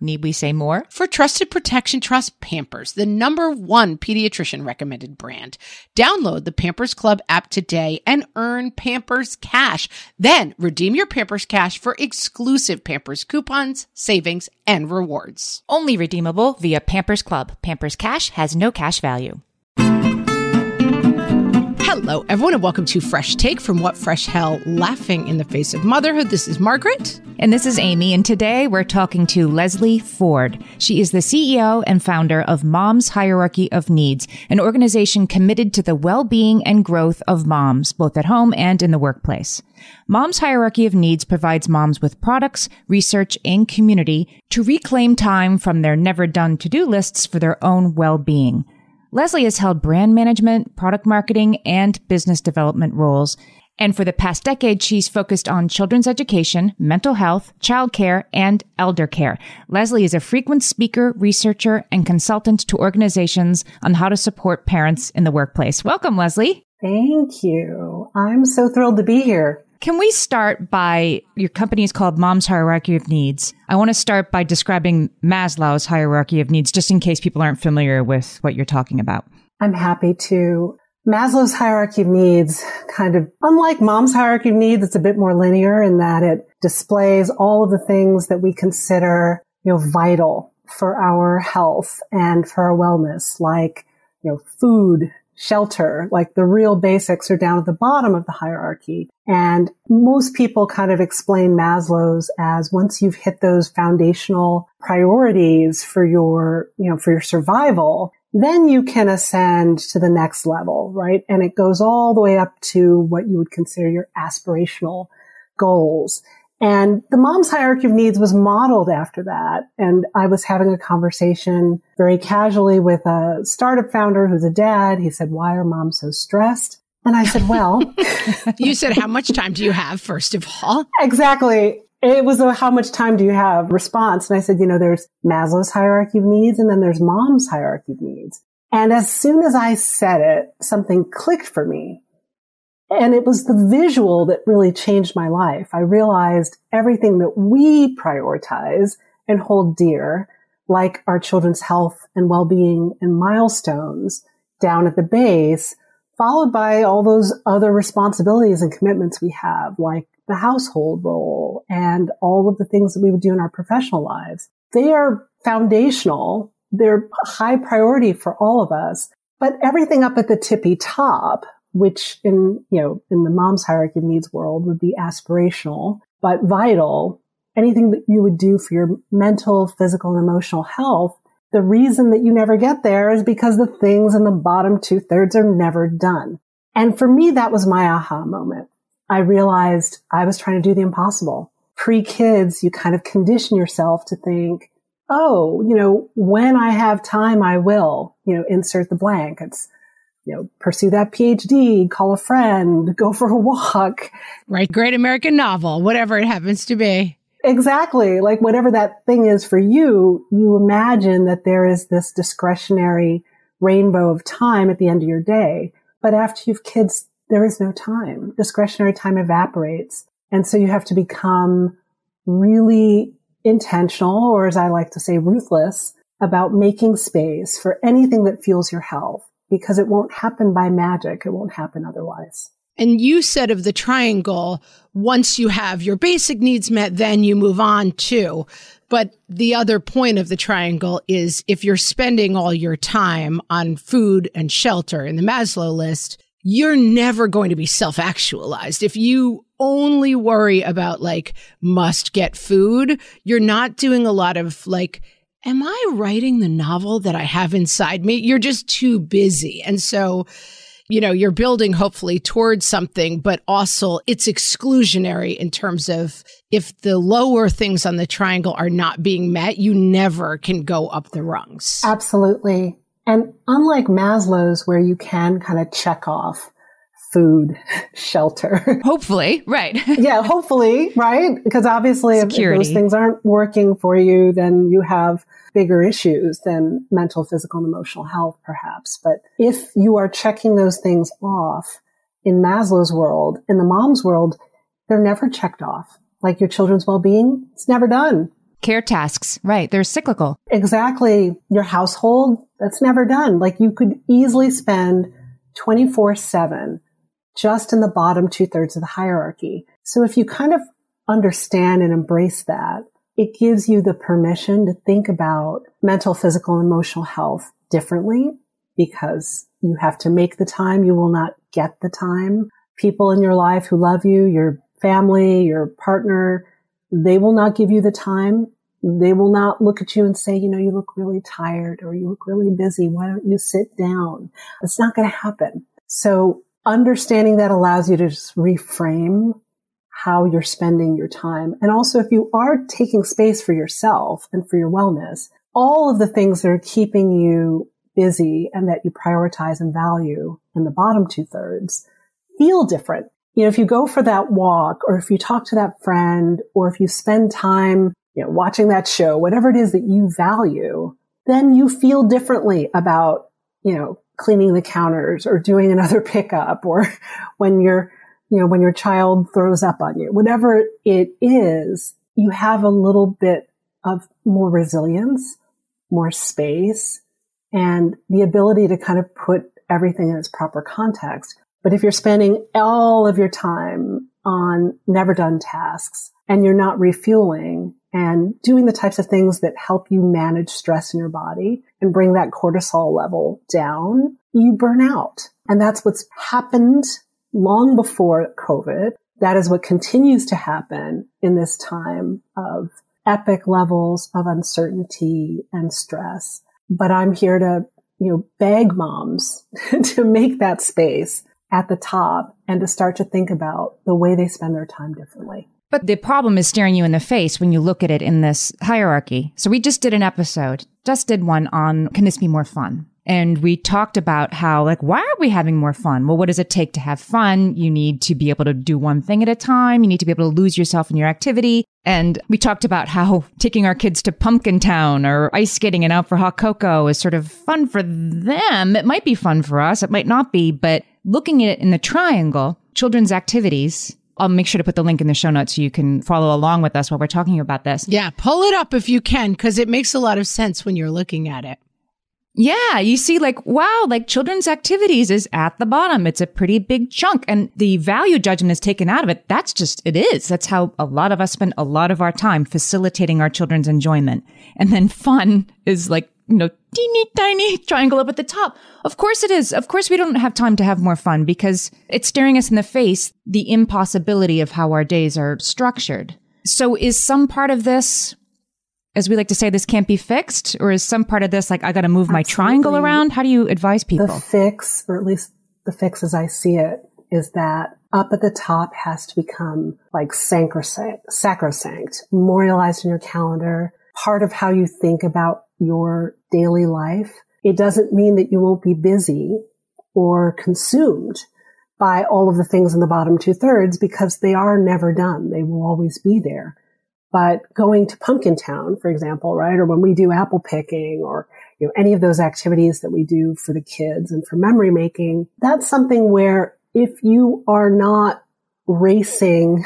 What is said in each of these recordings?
Need we say more? For trusted protection, trust Pampers, the number one pediatrician recommended brand. Download the Pampers Club app today and earn Pampers Cash. Then redeem your Pampers Cash for exclusive Pampers coupons, savings, and rewards. Only redeemable via Pampers Club. Pampers Cash has no cash value. Hello, everyone, and welcome to Fresh Take from What Fresh Hell Laughing in the Face of Motherhood. This is Margaret. And this is Amy, and today we're talking to Leslie Forde. She is the CEO and founder of Mom's Hierarchy of Needs, an organization committed to the well-being and growth of moms, both at home and in the workplace. Mom's Hierarchy of Needs provides moms with products, research, and community to reclaim time from their never done to-do lists for their own well-being. Leslie has held brand management, product marketing, and business development roles. And for the past decade, she's focused on children's education, mental health, childcare, and elder care. Leslie is a frequent speaker, researcher, and consultant to organizations on how to support parents in the workplace. Welcome, Leslie. Thank you. I'm so thrilled to be here. Can we start by your company is called Mom's Hierarchy of Needs? I want to start by describing Maslow's hierarchy of needs, just in case people aren't familiar with what you're talking about. I'm happy to. Maslow's hierarchy of needs, kind of unlike mom's hierarchy of needs, it's a bit more linear in that it displays all of the things that we consider, you know, vital for our health and for our wellness, like, you know, food, shelter, like the real basics are down at the bottom of the hierarchy. And most people kind of explain Maslow's as once you've hit those foundational priorities for your, you know, for your survival, then you can ascend to the next level, right? And it goes all the way up to what you would consider your aspirational goals. And the mom's hierarchy of needs was modeled after that. And I was having a conversation very casually with a startup founder who's a dad. He said, why are moms so stressed? And I said, well, you said, how much time do you have, first of all? Exactly. It was a how much time do you have response. And I said, you know, there's Maslow's hierarchy of needs and then there's mom's hierarchy of needs. And as soon as I said it, something clicked for me. And it was the visual that really changed my life. I realized everything that we prioritize and hold dear, like our children's health and well-being and milestones down at the base, followed by all those other responsibilities and commitments we have, like the household role and all of the things that we would do in our professional lives. They are foundational. They're high priority for all of us, but everything up at the tippy top which in, you know, in the mom's hierarchy of needs world would be aspirational, but vital. Anything that you would do for your mental, physical, and emotional health. The reason that you never get there is because the things in the bottom two thirds are never done. And for me, that was my aha moment. I realized I was trying to do the impossible. Pre kids, you kind of condition yourself to think, oh, you know, when I have time, I will, you know, insert the blank. It's you know, pursue that PhD, call a friend, go for a walk. Write great American novel, whatever it happens to be. Exactly. Like whatever that thing is for you, you imagine that there is this discretionary rainbow of time at the end of your day. But after you've kids, there is no time. Discretionary time evaporates. And so you have to become really intentional, or as I like to say, ruthless about making space for anything that fuels your health because it won't happen by magic. It won't happen otherwise. And you said of the triangle, once you have your basic needs met, then you move on to. But the other point of the triangle is if you're spending all your time on food and shelter in the Maslow list, you're never going to be self actualized. If you only worry about like must get food, you're not doing a lot of like, am I writing the novel that I have inside me? You're just too busy. And so, you know, you're building hopefully towards something, but also it's exclusionary in terms of if the lower things on the triangle are not being met, you never can go up the rungs. Absolutely. And unlike Maslow's, where you can kind of check off food, shelter. Hopefully, right. yeah, hopefully, right? Because obviously, if, if, those things aren't working for you, then you have bigger issues than mental, physical, and emotional health, perhaps. But if you are checking those things off in Maslow's world, in the mom's world, they're never checked off. Like your children's well-being, it's never done. Care tasks, right. They're cyclical. Exactly. Your household, that's never done. Like you could easily spend 24 seven just in the bottom two thirds of the hierarchy. So if you kind of understand and embrace that, it gives you the permission to think about mental, physical, and emotional health differently because you have to make the time. You will not get the time. People in your life who love you, your family, your partner, they will not give you the time. They will not look at you and say, you know, you look really tired or you look really busy. Why don't you sit down? It's not going to happen. So understanding that allows you to just reframe how you're spending your time. And also, if you are taking space for yourself and for your wellness, all of the things that are keeping you busy and that you prioritize and value in the bottom two thirds feel different. You know, if you go for that walk or if you talk to that friend or if you spend time, you know, watching that show, whatever it is that you value, then you feel differently about, you know, cleaning the counters or doing another pickup or when you're you know, when your child throws up on you, whatever it is, you have a little bit of more resilience, more space, and the ability to kind of put everything in its proper context. But if you're spending all of your time on never done tasks and you're not refueling and doing the types of things that help you manage stress in your body and bring that cortisol level down, you burn out. And that's what's happened long before COVID. That is what continues to happen in this time of epic levels of uncertainty and stress. But I'm here to, you know, beg moms to make that space at the top and to start to think about the way they spend their time differently. But the problem is staring you in the face when you look at it in this hierarchy. So we just did an episode, just did one on can this be more fun? And we talked about how, like, why aren't we having more fun? Well, what does it take to have fun? You need to be able to do one thing at a time. You need to be able to lose yourself in your activity. And we talked about how taking our kids to Pumpkin Town or ice skating and out for hot cocoa is sort of fun for them. It might be fun for us. It might not be, but looking at it in the triangle, children's activities, I'll make sure to put the link in the show notes so you can follow along with us while we're talking about this. Yeah, pull it up if you can, because it makes a lot of sense when you're looking at it. Yeah, you see, like, wow, like children's activities is at the bottom. It's a pretty big chunk. And the value judgment is taken out of it. That's just, it is. That's how a lot of us spend a lot of our time facilitating our children's enjoyment. And then fun is like, you know, teeny tiny triangle up at the top. Of course it is. Of course we don't have time to have more fun because it's staring us in the face the impossibility of how our days are structured. So is some part of this as we like to say, this can't be fixed? Or is some part of this like, I got to move Absolutely. my triangle around? How do you advise people? The fix, or at least the fix as I see it, is that up at the top has to become like sacrosanct, sacrosanct, memorialized in your calendar, part of how you think about your daily life. It doesn't mean that you won't be busy or consumed by all of the things in the bottom two thirds because they are never done. They will always be there. But going to Pumpkin Town, for example, right? Or when we do apple picking or, you know, any of those activities that we do for the kids and for memory making, that's something where if you are not racing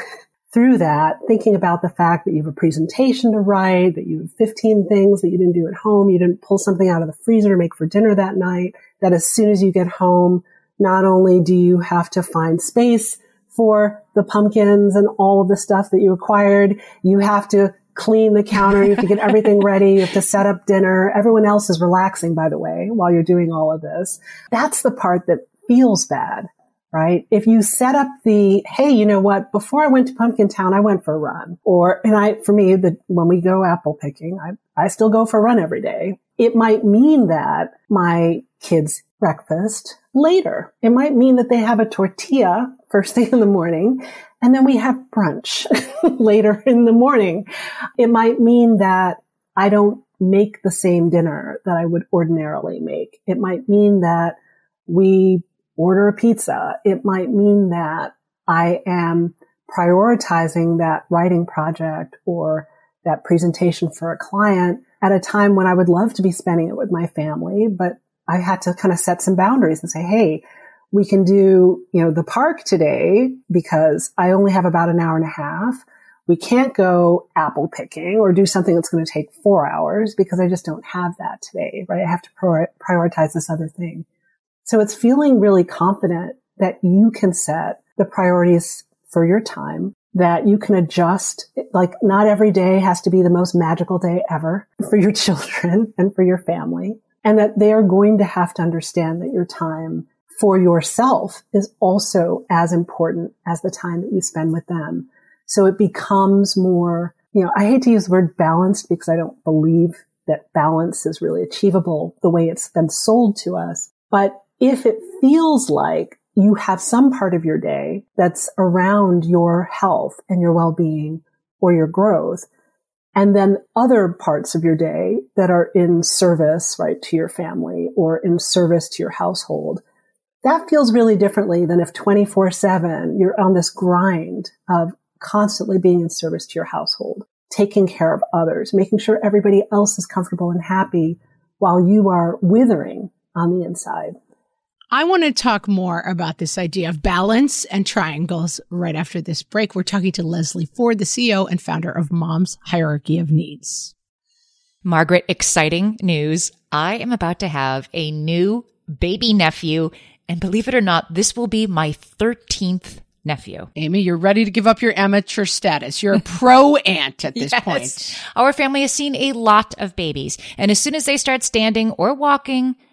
through that, thinking about the fact that you have a presentation to write, that you have 15 things that you didn't do at home, you didn't pull something out of the freezer to make for dinner that night, that as soon as you get home, not only do you have to find space for the pumpkins and all of the stuff that you acquired. You have to clean the counter. You have to get everything ready. You have to set up dinner. Everyone else is relaxing, by the way, while you're doing all of this. That's the part that feels bad. Right? If you set up the, hey, you know what? Before I went to Pumpkin Town, I went for a run. Or, and I, for me, the, when we go apple picking, I, I still go for a run every day. It might mean that my kids breakfast later. It might mean that they have a tortilla first thing in the morning and then we have brunch later in the morning. It might mean that I don't make the same dinner that I would ordinarily make. It might mean that we order a pizza. It might mean that I am prioritizing that writing project or that presentation for a client at a time when I would love to be spending it with my family, but I had to kind of set some boundaries and say, Hey, we can do, you know, the park today because I only have about an hour and a half. We can't go apple picking or do something that's going to take four hours because I just don't have that today, right? I have to prioritize this other thing. So it's feeling really confident that you can set the priorities for your time, that you can adjust. Like not every day has to be the most magical day ever for your children and for your family. And that they are going to have to understand that your time for yourself is also as important as the time that you spend with them. So it becomes more, you know, I hate to use the word balanced because I don't believe that balance is really achievable the way it's been sold to us. But if it feels like you have some part of your day that's around your health and your well-being or your growth, and then other parts of your day that are in service, right, to your family or in service to your household, that feels really differently than if 24 seven you're on this grind of constantly being in service to your household, taking care of others, making sure everybody else is comfortable and happy while you are withering on the inside. I want to talk more about this idea of balance and triangles right after this break. We're talking to Leslie Forde, the CEO and founder of Mom's Hierarchy of Needs. Margaret, exciting news. I am about to have a new baby nephew. And believe it or not, this will be my 13th nephew. Amy, you're ready to give up your amateur status. You're a pro aunt at this yes. point. Our family has seen a lot of babies. And as soon as they start standing or walking,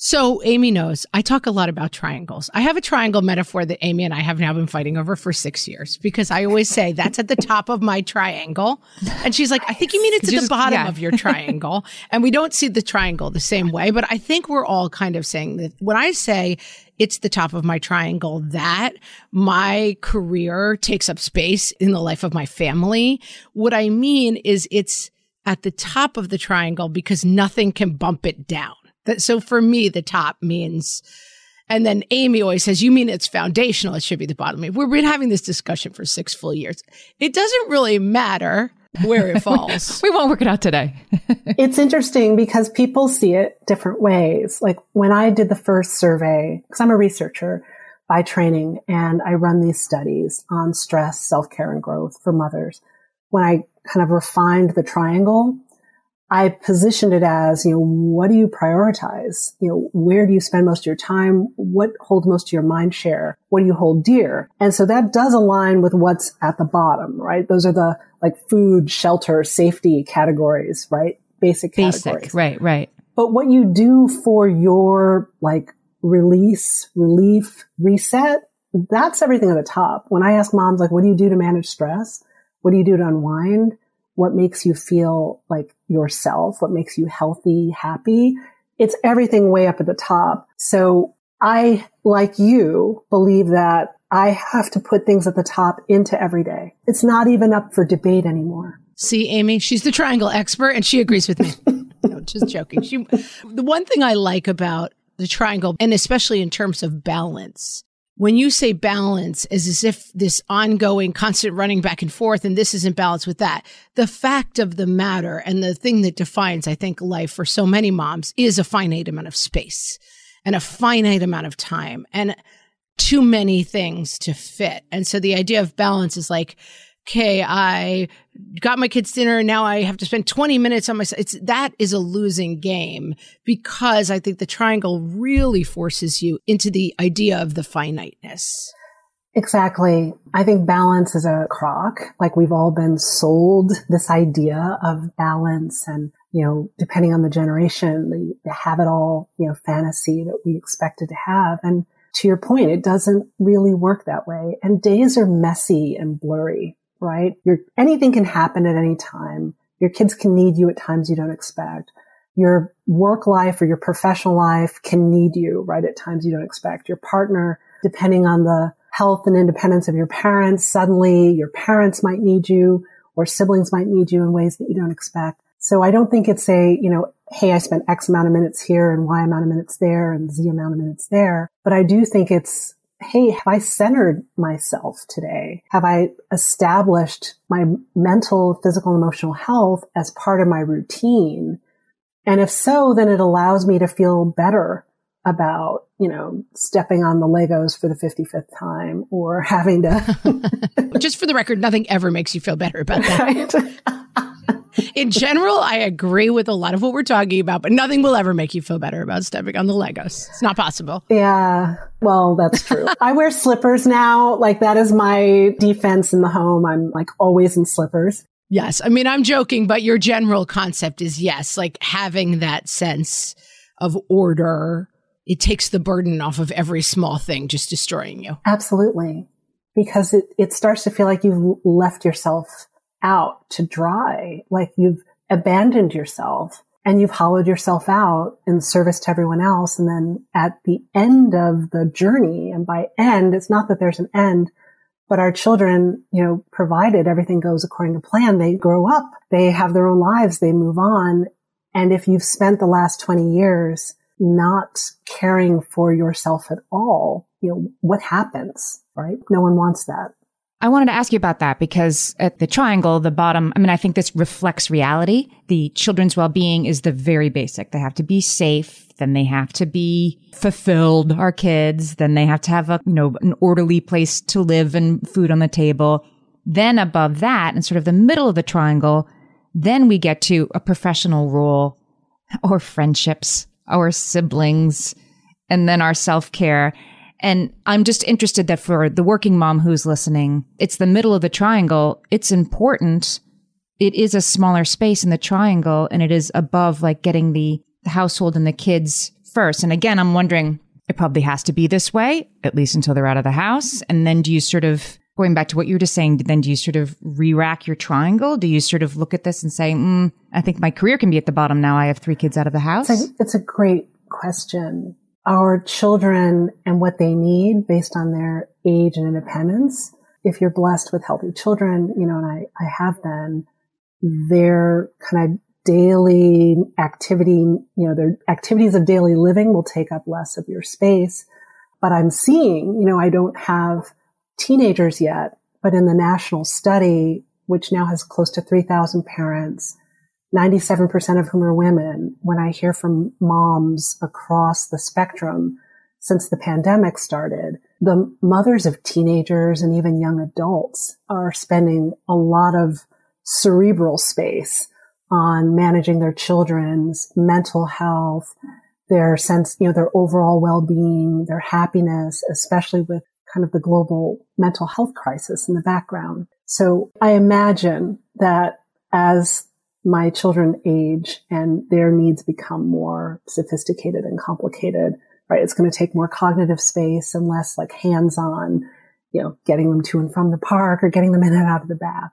So Amy knows I talk a lot about triangles. I have a triangle metaphor that Amy and I have now been fighting over for six years because I always say that's at the top of my triangle. And she's like, I think you mean it's at the bottom yeah. of your triangle. and we don't see the triangle the same way, but I think we're all kind of saying that when I say it's the top of my triangle that my career takes up space in the life of my family, what I mean is it's at the top of the triangle because nothing can bump it down. That, so for me, the top means, and then Amy always says, you mean it's foundational. It should be the bottom. We've been having this discussion for six full years. It doesn't really matter where it falls. we won't work it out today. it's interesting because people see it different ways. Like when I did the first survey, because I'm a researcher by training and I run these studies on stress, self-care and growth for mothers. When I kind of refined the triangle, I positioned it as, you know, what do you prioritize? You know, where do you spend most of your time? What holds most of your mind share? What do you hold dear? And so that does align with what's at the bottom, right? Those are the like food, shelter, safety categories, right? Basic categories. Basic, right, right. But what you do for your like release, relief, reset, that's everything at the top. When I ask moms, like, what do you do to manage stress? What do you do to unwind? what makes you feel like yourself, what makes you healthy, happy. It's everything way up at the top. So I, like you, believe that I have to put things at the top into every day. It's not even up for debate anymore. See, Amy, she's the triangle expert and she agrees with me. no, just joking. She, the one thing I like about the triangle, and especially in terms of balance, when you say balance is as if this ongoing constant running back and forth and this isn't balance with that the fact of the matter and the thing that defines i think life for so many moms is a finite amount of space and a finite amount of time and too many things to fit. And so the idea of balance is like okay, I got my kids dinner and now I have to spend 20 minutes on my it's that is a losing game because I think the triangle really forces you into the idea of the finiteness. Exactly. I think balance is a crock. Like we've all been sold this idea of balance and, you know, depending on the generation, the, the have it all, you know, fantasy that we expected to have. And to your point, it doesn't really work that way. And days are messy and blurry right? Your, anything can happen at any time. Your kids can need you at times you don't expect. Your work life or your professional life can need you, right? At times you don't expect. Your partner, depending on the health and independence of your parents, suddenly your parents might need you or siblings might need you in ways that you don't expect. So I don't think it's a, you know, hey, I spent X amount of minutes here and Y amount of minutes there and Z amount of minutes there. But I do think it's Hey, have I centered myself today? Have I established my mental, physical, emotional health as part of my routine? And if so, then it allows me to feel better about, you know, stepping on the Legos for the 55th time or having to. Just for the record, nothing ever makes you feel better about that. Right? In general, I agree with a lot of what we're talking about, but nothing will ever make you feel better about stepping on the Legos. It's not possible. Yeah. Well, that's true. I wear slippers now. Like that is my defense in the home. I'm like always in slippers. Yes. I mean, I'm joking, but your general concept is yes, like having that sense of order. It takes the burden off of every small thing just destroying you. Absolutely. Because it, it starts to feel like you've left yourself out to dry. Like you've abandoned yourself and you've hollowed yourself out in service to everyone else. And then at the end of the journey, and by end, it's not that there's an end, but our children, you know, provided everything goes according to plan, they grow up, they have their own lives, they move on. And if you've spent the last 20 years not caring for yourself at all, you know, what happens, right? No one wants that. I wanted to ask you about that because at the triangle, the bottom, I mean, I think this reflects reality. The children's well-being is the very basic. They have to be safe. Then they have to be fulfilled, our kids. Then they have to have a, you know, an orderly place to live and food on the table. Then above that, and sort of the middle of the triangle, then we get to a professional role or friendships, our siblings, and then our self-care. And I'm just interested that for the working mom who's listening, it's the middle of the triangle. It's important. It is a smaller space in the triangle and it is above like getting the, the household and the kids first. And again, I'm wondering, it probably has to be this way, at least until they're out of the house. And then do you sort of, going back to what you were just saying, then do you sort of re-rack your triangle? Do you sort of look at this and say, mm, I think my career can be at the bottom now. I have three kids out of the house? It's a, it's a great question our children and what they need based on their age and independence. If you're blessed with healthy children, you know, and I, I have been, their kind of daily activity, you know, their activities of daily living will take up less of your space. But I'm seeing, you know, I don't have teenagers yet, but in the national study, which now has close to 3,000 parents, 97% of whom are women, when I hear from moms across the spectrum since the pandemic started, the mothers of teenagers and even young adults are spending a lot of cerebral space on managing their children's mental health, their sense, you know, their overall well-being, their happiness, especially with kind of the global mental health crisis in the background. So I imagine that as my children age and their needs become more sophisticated and complicated, right? It's going to take more cognitive space and less like hands-on, you know, getting them to and from the park or getting them in and out of the bath.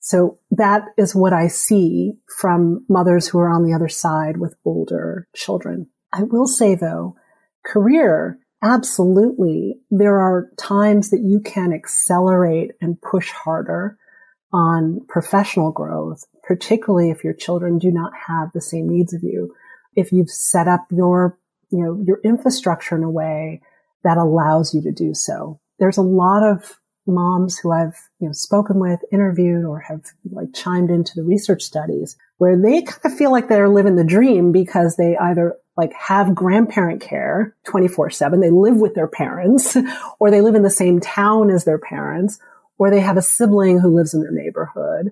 So that is what I see from mothers who are on the other side with older children. I will say though, career, absolutely. There are times that you can accelerate and push harder on professional growth, particularly if your children do not have the same needs of you. If you've set up your, you know, your infrastructure in a way that allows you to do so. There's a lot of moms who I've, you know, spoken with, interviewed, or have like chimed into the research studies where they kind of feel like they're living the dream because they either like have grandparent care 24 seven. They live with their parents or they live in the same town as their parents or they have a sibling who lives in their neighborhood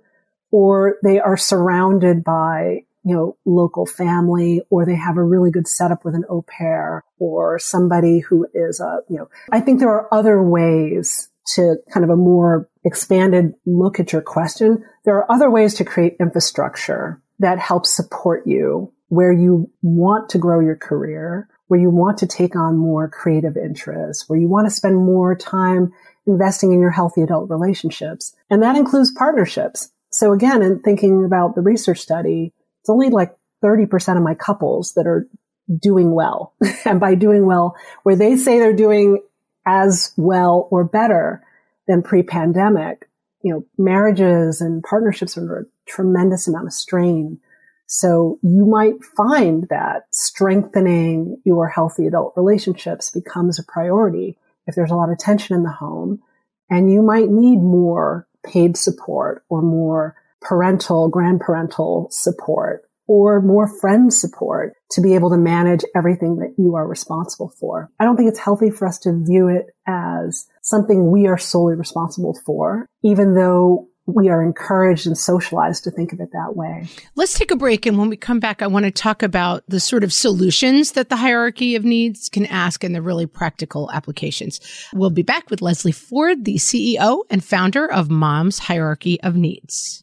or they are surrounded by you know, local family, or they have a really good setup with an au pair or somebody who is a, you know, I think there are other ways to kind of a more expanded look at your question, there are other ways to create infrastructure that helps support you where you want to grow your career, where you want to take on more creative interests, where you want to spend more time investing in your healthy adult relationships. And that includes partnerships. So again, in thinking about the research study, it's only like 30% of my couples that are doing well. and by doing well, where they say they're doing as well or better than pre-pandemic. You know, marriages and partnerships are under a tremendous amount of strain. So you might find that strengthening your healthy adult relationships becomes a priority if there's a lot of tension in the home and you might need more paid support or more parental, grandparental support or more friend support to be able to manage everything that you are responsible for. I don't think it's healthy for us to view it as something we are solely responsible for, even though we are encouraged and socialized to think of it that way. Let's take a break. And when we come back, I want to talk about the sort of solutions that the hierarchy of needs can ask and the really practical applications. We'll be back with Leslie Forde, the CEO and founder of Mom's Hierarchy of Needs.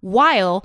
while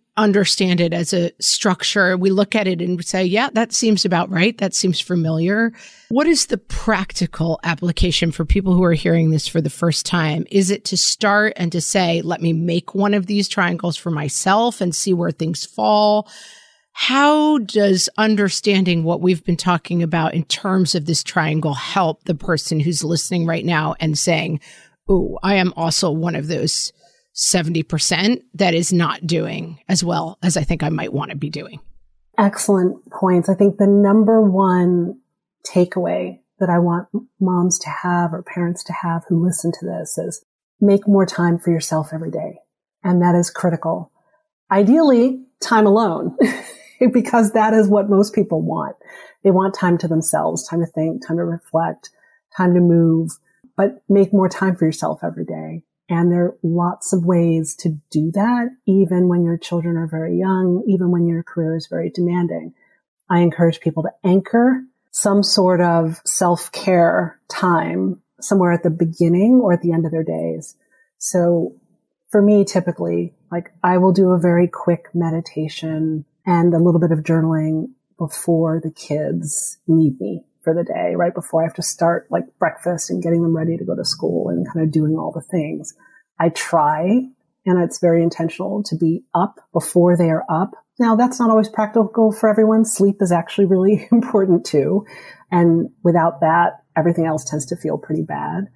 understand it as a structure. We look at it and say, yeah, that seems about right. That seems familiar. What is the practical application for people who are hearing this for the first time? Is it to start and to say, let me make one of these triangles for myself and see where things fall? How does understanding what we've been talking about in terms of this triangle help the person who's listening right now and saying, Oh, I am also one of those 70% that is not doing as well as I think I might want to be doing. Excellent points. I think the number one takeaway that I want moms to have or parents to have who listen to this is make more time for yourself every day. And that is critical. Ideally, time alone, because that is what most people want. They want time to themselves, time to think, time to reflect, time to move, but make more time for yourself every day. And there are lots of ways to do that, even when your children are very young, even when your career is very demanding. I encourage people to anchor some sort of self-care time somewhere at the beginning or at the end of their days. So for me, typically, like I will do a very quick meditation and a little bit of journaling before the kids need me for the day, right before I have to start like breakfast and getting them ready to go to school and kind of doing all the things. I try, and it's very intentional to be up before they are up. Now that's not always practical for everyone. Sleep is actually really important too. And without that, everything else tends to feel pretty bad.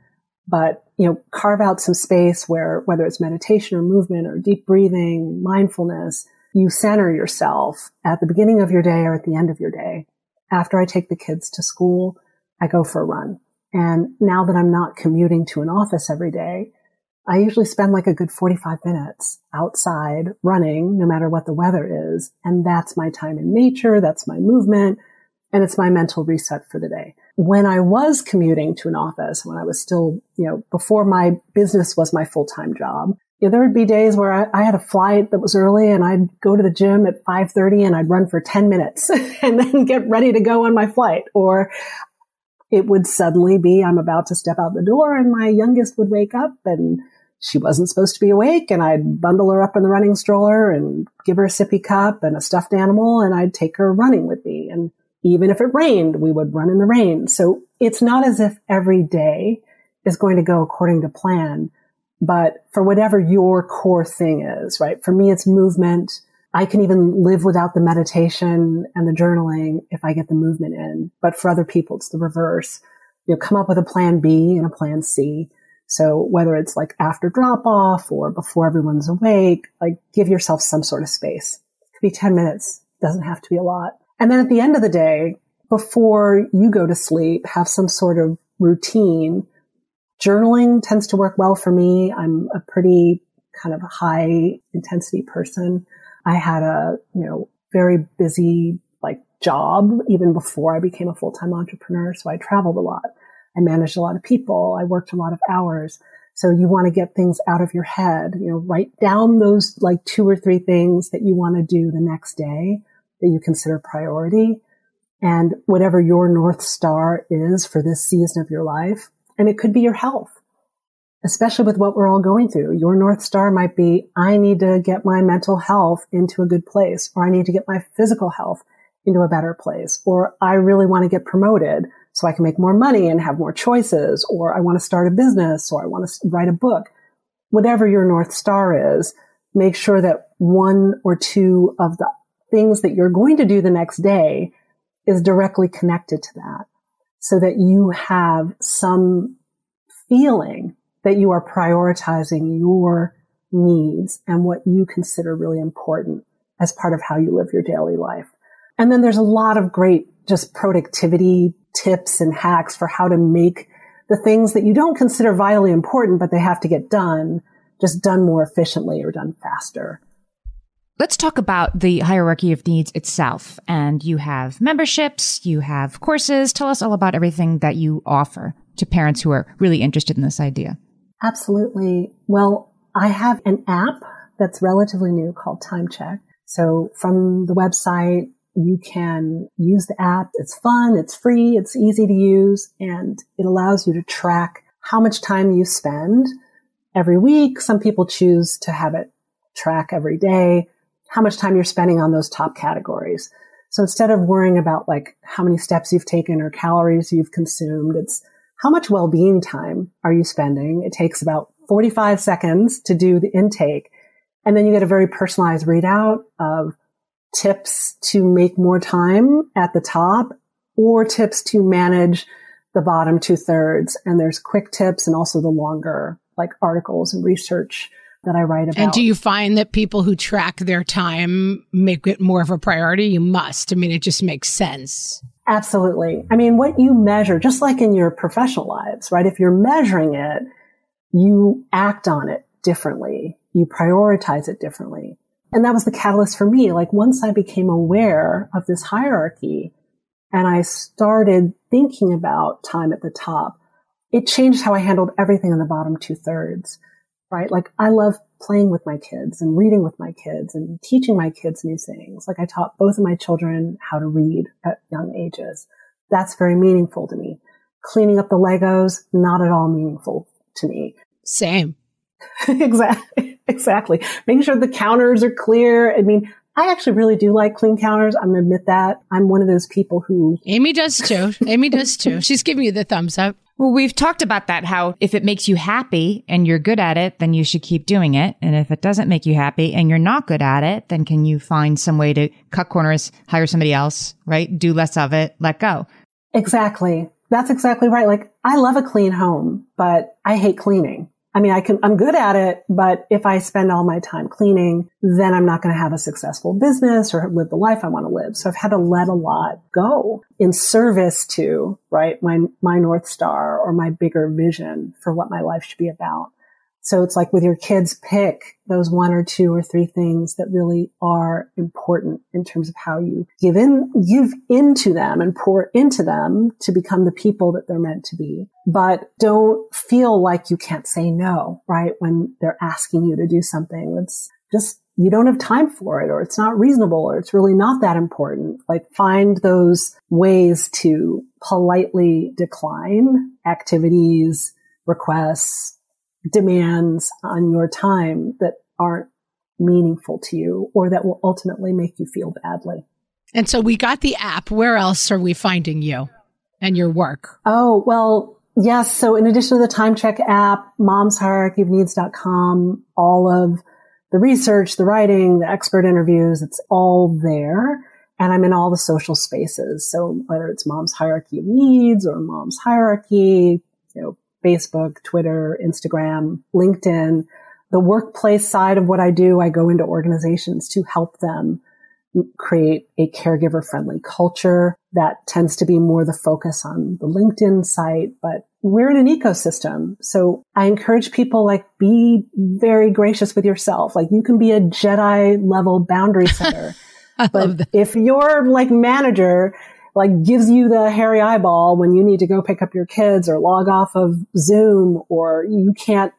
But, you know, carve out some space where whether it's meditation or movement or deep breathing, mindfulness, you center yourself at the beginning of your day or at the end of your day after I take the kids to school, I go for a run. And now that I'm not commuting to an office every day, I usually spend like a good 45 minutes outside running, no matter what the weather is. And that's my time in nature. That's my movement. And it's my mental reset for the day. When I was commuting to an office, when I was still, you know, before my business was my full-time job, you know, there would be days where I, I, had a flight that was early and I'd go to the gym at 5.30 and I'd run for 10 minutes and then get ready to go on my flight. Or it would suddenly be, I'm about to step out the door and my youngest would wake up and she wasn't supposed to be awake and I'd bundle her up in the running stroller and give her a sippy cup and a stuffed animal and I'd take her running with me. And even if it rained, we would run in the rain. So it's not as if every day is going to go according to plan but for whatever your core thing is, right? For me, it's movement. I can even live without the meditation and the journaling if I get the movement in. But for other people, it's the reverse. You know, come up with a plan B and a plan C. So whether it's like after drop off or before everyone's awake, like give yourself some sort of space. It could be 10 minutes. Doesn't have to be a lot. And then at the end of the day, before you go to sleep, have some sort of routine Journaling tends to work well for me. I'm a pretty kind of high intensity person. I had a, you know, very busy like job even before I became a full-time entrepreneur. So I traveled a lot. I managed a lot of people. I worked a lot of hours. So you want to get things out of your head, you know, write down those like two or three things that you want to do the next day that you consider priority. And whatever your North Star is for this season of your life, and it could be your health, especially with what we're all going through. Your North Star might be, I need to get my mental health into a good place, or I need to get my physical health into a better place, or I really want to get promoted so I can make more money and have more choices, or I want to start a business, or I want to write a book. Whatever your North Star is, make sure that one or two of the things that you're going to do the next day is directly connected to that. So that you have some feeling that you are prioritizing your needs and what you consider really important as part of how you live your daily life. And then there's a lot of great just productivity tips and hacks for how to make the things that you don't consider vitally important, but they have to get done, just done more efficiently or done faster. Let's talk about the hierarchy of needs itself. And you have memberships, you have courses. Tell us all about everything that you offer to parents who are really interested in this idea. Absolutely. Well, I have an app that's relatively new called Time Check. So from the website, you can use the app. It's fun. It's free. It's easy to use and it allows you to track how much time you spend every week. Some people choose to have it track every day, how much time you're spending on those top categories. So instead of worrying about like how many steps you've taken or calories you've consumed, it's how much well-being time are you spending? It takes about 45 seconds to do the intake. And then you get a very personalized readout of tips to make more time at the top or tips to manage the bottom two thirds. And there's quick tips and also the longer like articles and research that I write about. And do you find that people who track their time make it more of a priority? You must. I mean, it just makes sense. Absolutely. I mean, what you measure, just like in your professional lives, right? If you're measuring it, you act on it differently. You prioritize it differently. And that was the catalyst for me. Like once I became aware of this hierarchy and I started thinking about time at the top, it changed how I handled everything in the bottom two thirds, right? Like I love playing with my kids and reading with my kids and teaching my kids new things. Like I taught both of my children how to read at young ages. That's very meaningful to me. Cleaning up the Legos, not at all meaningful to me. Same. exactly. Exactly. Making sure the counters are clear. I mean, I actually really do like clean counters. I'm going to admit that. I'm one of those people who. Amy does too. Amy does too. She's giving you the thumbs up. Well, we've talked about that, how if it makes you happy and you're good at it, then you should keep doing it. And if it doesn't make you happy and you're not good at it, then can you find some way to cut corners, hire somebody else, right? Do less of it, let go. Exactly. That's exactly right. Like I love a clean home, but I hate cleaning. I mean, I can, I'm good at it, but if I spend all my time cleaning, then I'm not going to have a successful business or live the life I want to live. So I've had to let a lot go in service to, right, my, my North Star or my bigger vision for what my life should be about. So it's like with your kids, pick those one or two or three things that really are important in terms of how you give in, give into them and pour into them to become the people that they're meant to be. But don't feel like you can't say no, right? When they're asking you to do something that's just you don't have time for it or it's not reasonable or it's really not that important. Like find those ways to politely decline activities, requests, demands on your time that aren't meaningful to you or that will ultimately make you feel badly. And so we got the app. Where else are we finding you and your work? Oh, well, yes. So in addition to the time check app, momshierarchyofneeds.com, all of the research, the writing, the expert interviews, it's all there. And I'm in all the social spaces. So whether it's mom's hierarchy of needs or mom's hierarchy, you know, Facebook, Twitter, Instagram, LinkedIn. The workplace side of what I do, I go into organizations to help them create a caregiver friendly culture that tends to be more the focus on the LinkedIn site, but we're in an ecosystem. So I encourage people like be very gracious with yourself. Like you can be a Jedi level boundary setter. but if your like manager like gives you the hairy eyeball when you need to go pick up your kids or log off of Zoom or you can't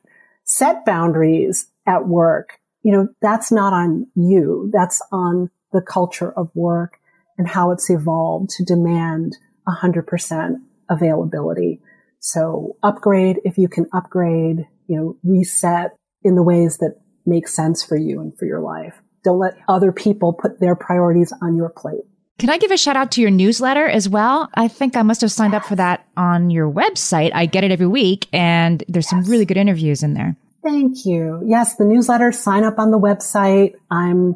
set boundaries at work. You know, that's not on you. That's on the culture of work and how it's evolved to demand 100% availability. So upgrade if you can upgrade, you know, reset in the ways that make sense for you and for your life. Don't let other people put their priorities on your plate. Can I give a shout out to your newsletter as well? I think I must have signed up for that on your website. I get it every week and there's yes. some really good interviews in there. Thank you. Yes, the newsletter, sign up on the website. I'm,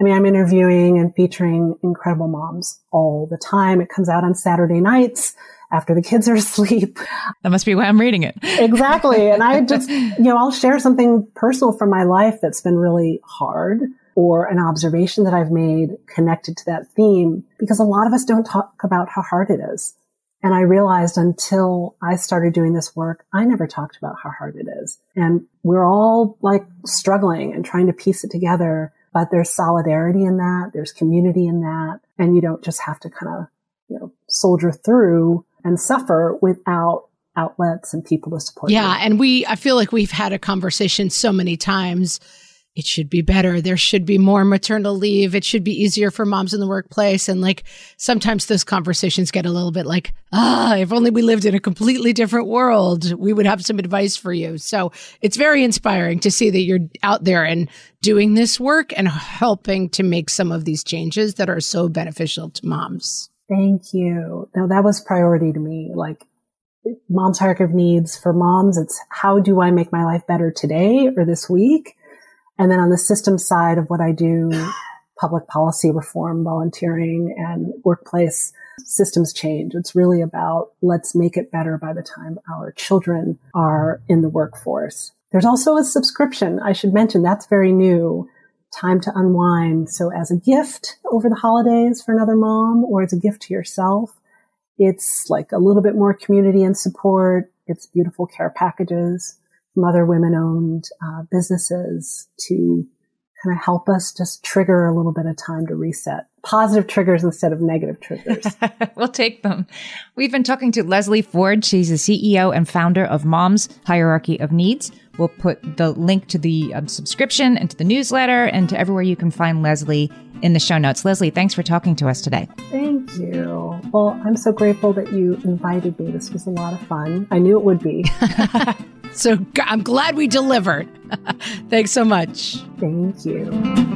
I mean, I'm interviewing and featuring incredible moms all the time. It comes out on Saturday nights after the kids are asleep. That must be why I'm reading it. exactly. And I just, you know, I'll share something personal from my life that's been really hard or an observation that I've made connected to that theme because a lot of us don't talk about how hard it is. And I realized until I started doing this work, I never talked about how hard it is. And we're all like struggling and trying to piece it together, but there's solidarity in that. There's community in that. And you don't just have to kind of, you know, soldier through and suffer without outlets and people to support you. yeah, you. and we I feel like we've had a conversation so many times. It should be better. There should be more maternal leave. It should be easier for moms in the workplace. And like sometimes those conversations get a little bit like, ah, if only we lived in a completely different world, we would have some advice for you. So it's very inspiring to see that you're out there and doing this work and helping to make some of these changes that are so beneficial to moms. Thank you. Now that was priority to me. Like mom's hierarchy of needs for moms, it's how do I make my life better today or this week? And then on the system side of what I do, public policy reform, volunteering and workplace systems change. It's really about let's make it better by the time our children are in the workforce. There's also a subscription. I should mention that's very new. Time to unwind. So as a gift over the holidays for another mom or as a gift to yourself, it's like a little bit more community and support. It's beautiful care packages from other women owned uh, businesses to kind of help us just trigger a little bit of time to reset. Positive triggers instead of negative triggers. we'll take them. We've been talking to Leslie Forde. She's the CEO and founder of Mom's Hierarchy of Needs. We'll put the link to the um, subscription and to the newsletter and to everywhere you can find Leslie in the show notes. Leslie, thanks for talking to us today. Thank you. Well, I'm so grateful that you invited me. This was a lot of fun. I knew it would be. so I'm glad we delivered. thanks so much. Thank you.